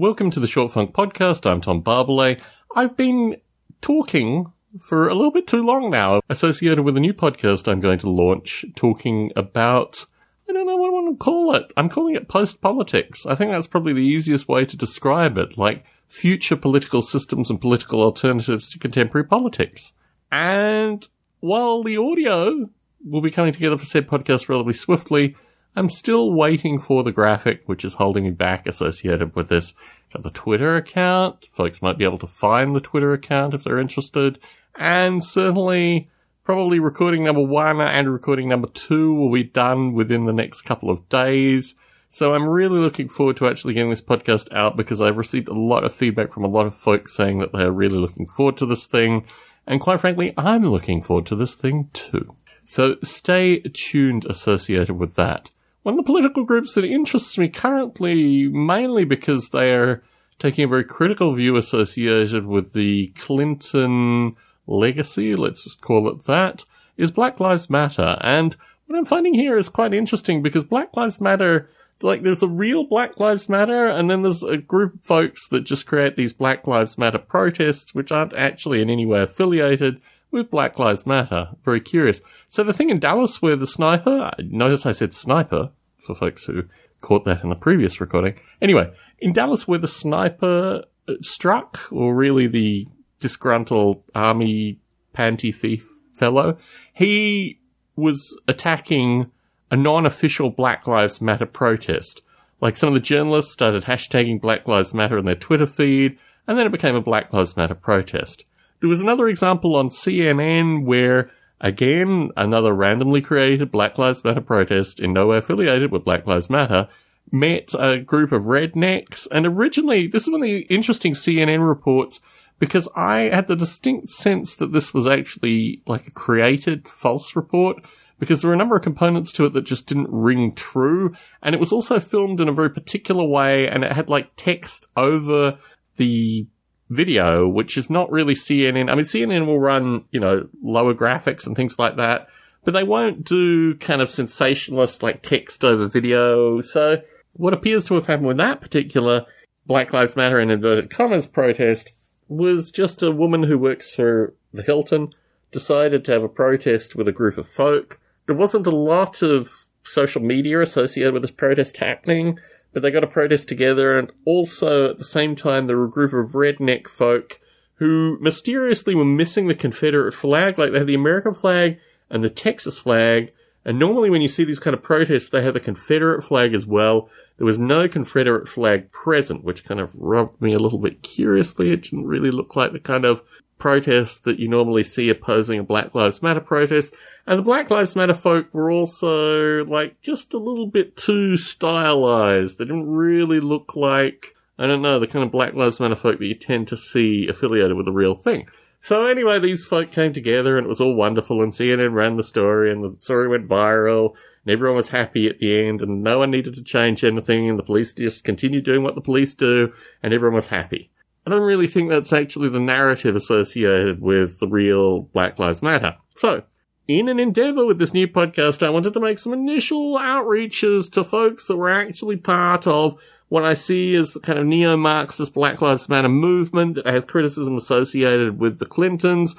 Welcome to the Short Funk Podcast. I'm Tom Barbalet. I've been talking for a little bit too long now, associated with a new podcast I'm going to launch talking about, I don't know what I want to call it. I'm calling it post politics. I think that's probably the easiest way to describe it, like future political systems and political alternatives to contemporary politics. And while the audio will be coming together for said podcast relatively swiftly, I'm still waiting for the graphic, which is holding me back associated with this. Got the Twitter account. Folks might be able to find the Twitter account if they're interested. And certainly, probably recording number one and recording number two will be done within the next couple of days. So I'm really looking forward to actually getting this podcast out because I've received a lot of feedback from a lot of folks saying that they're really looking forward to this thing. And quite frankly, I'm looking forward to this thing too. So stay tuned associated with that. One of the political groups that interests me currently, mainly because they are taking a very critical view associated with the Clinton legacy, let's just call it that, is Black Lives Matter. And what I'm finding here is quite interesting because Black Lives Matter, like there's a real Black Lives Matter and then there's a group of folks that just create these Black Lives Matter protests, which aren't actually in any way affiliated with Black Lives Matter. Very curious. So the thing in Dallas where the sniper, notice I said sniper for folks who caught that in the previous recording. Anyway, in Dallas where the sniper uh, struck, or really the disgruntled army panty thief fellow, he was attacking a non-official Black Lives Matter protest. Like some of the journalists started hashtagging Black Lives Matter in their Twitter feed, and then it became a Black Lives Matter protest. There was another example on CNN where, again, another randomly created Black Lives Matter protest in no way affiliated with Black Lives Matter met a group of rednecks. And originally, this is one of the interesting CNN reports because I had the distinct sense that this was actually like a created false report because there were a number of components to it that just didn't ring true. And it was also filmed in a very particular way and it had like text over the video, which is not really CNN. I mean, CNN will run, you know, lower graphics and things like that, but they won't do kind of sensationalist like text over video. So what appears to have happened with that particular Black Lives Matter in inverted commas protest was just a woman who works for the Hilton decided to have a protest with a group of folk. There wasn't a lot of social media associated with this protest happening but they got a protest together, and also at the same time, there were a group of redneck folk who mysteriously were missing the Confederate flag. Like they had the American flag and the Texas flag. And normally when you see these kind of protests, they have the Confederate flag as well. There was no Confederate flag present, which kind of rubbed me a little bit curiously. It didn't really look like the kind of protests that you normally see opposing a Black Lives Matter protest. And the Black Lives Matter folk were also like just a little bit too stylized. They didn't really look like, I don't know, the kind of Black Lives Matter folk that you tend to see affiliated with the real thing. So anyway, these folk came together and it was all wonderful and CNN ran the story and the story went viral and everyone was happy at the end and no one needed to change anything and the police just continued doing what the police do and everyone was happy. I don't really think that's actually the narrative associated with the real Black Lives Matter. So, in an endeavor with this new podcast, I wanted to make some initial outreaches to folks that were actually part of what I see as the kind of neo-Marxist Black Lives Matter movement that has criticism associated with the Clintons,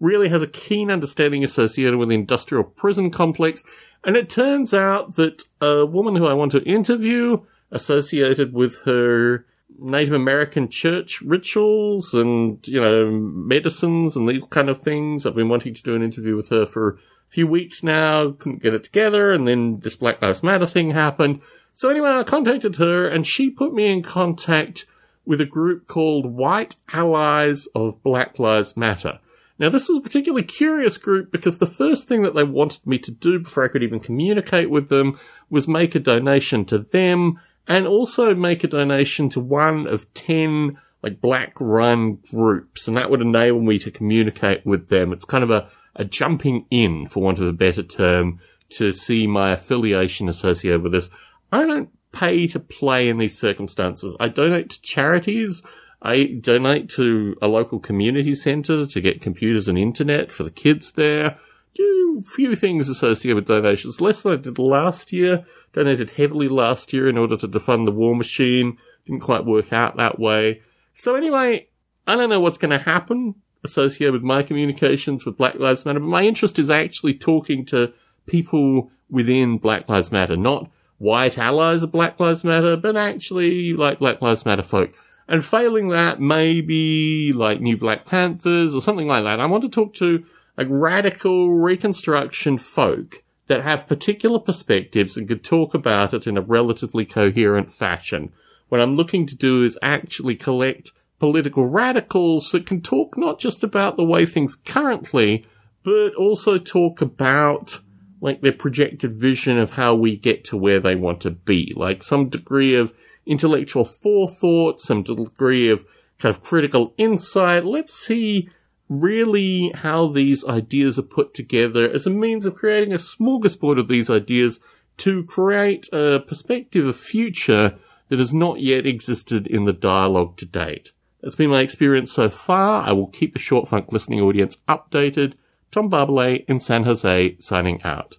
really has a keen understanding associated with the industrial prison complex. And it turns out that a woman who I want to interview associated with her Native American church rituals and, you know, medicines and these kind of things. I've been wanting to do an interview with her for a few weeks now, couldn't get it together, and then this Black Lives Matter thing happened. So anyway, I contacted her and she put me in contact with a group called White Allies of Black Lives Matter. Now, this was a particularly curious group because the first thing that they wanted me to do before I could even communicate with them was make a donation to them and also make a donation to one of 10 like black run groups. And that would enable me to communicate with them. It's kind of a, a jumping in, for want of a better term, to see my affiliation associated with this. I don't pay to play in these circumstances. I donate to charities. I donate to a local community centre to get computers and internet for the kids there. Do few things associated with donations. Less than I did last year donated heavily last year in order to defund the war machine. didn't quite work out that way. So anyway, I don't know what's going to happen associated with my communications with Black Lives Matter, but my interest is actually talking to people within Black Lives Matter, not white allies of Black Lives Matter, but actually like Black Lives Matter folk. And failing that, maybe like New Black Panthers or something like that. I want to talk to like radical reconstruction folk that have particular perspectives and could talk about it in a relatively coherent fashion. What I'm looking to do is actually collect political radicals that can talk not just about the way things currently, but also talk about like their projected vision of how we get to where they want to be, like some degree of intellectual forethought, some degree of kind of critical insight. Let's see really how these ideas are put together as a means of creating a smorgasbord of these ideas to create a perspective of future that has not yet existed in the dialogue to date. That's been my experience so far. I will keep the Short Funk listening audience updated. Tom Barbalet in San Jose signing out.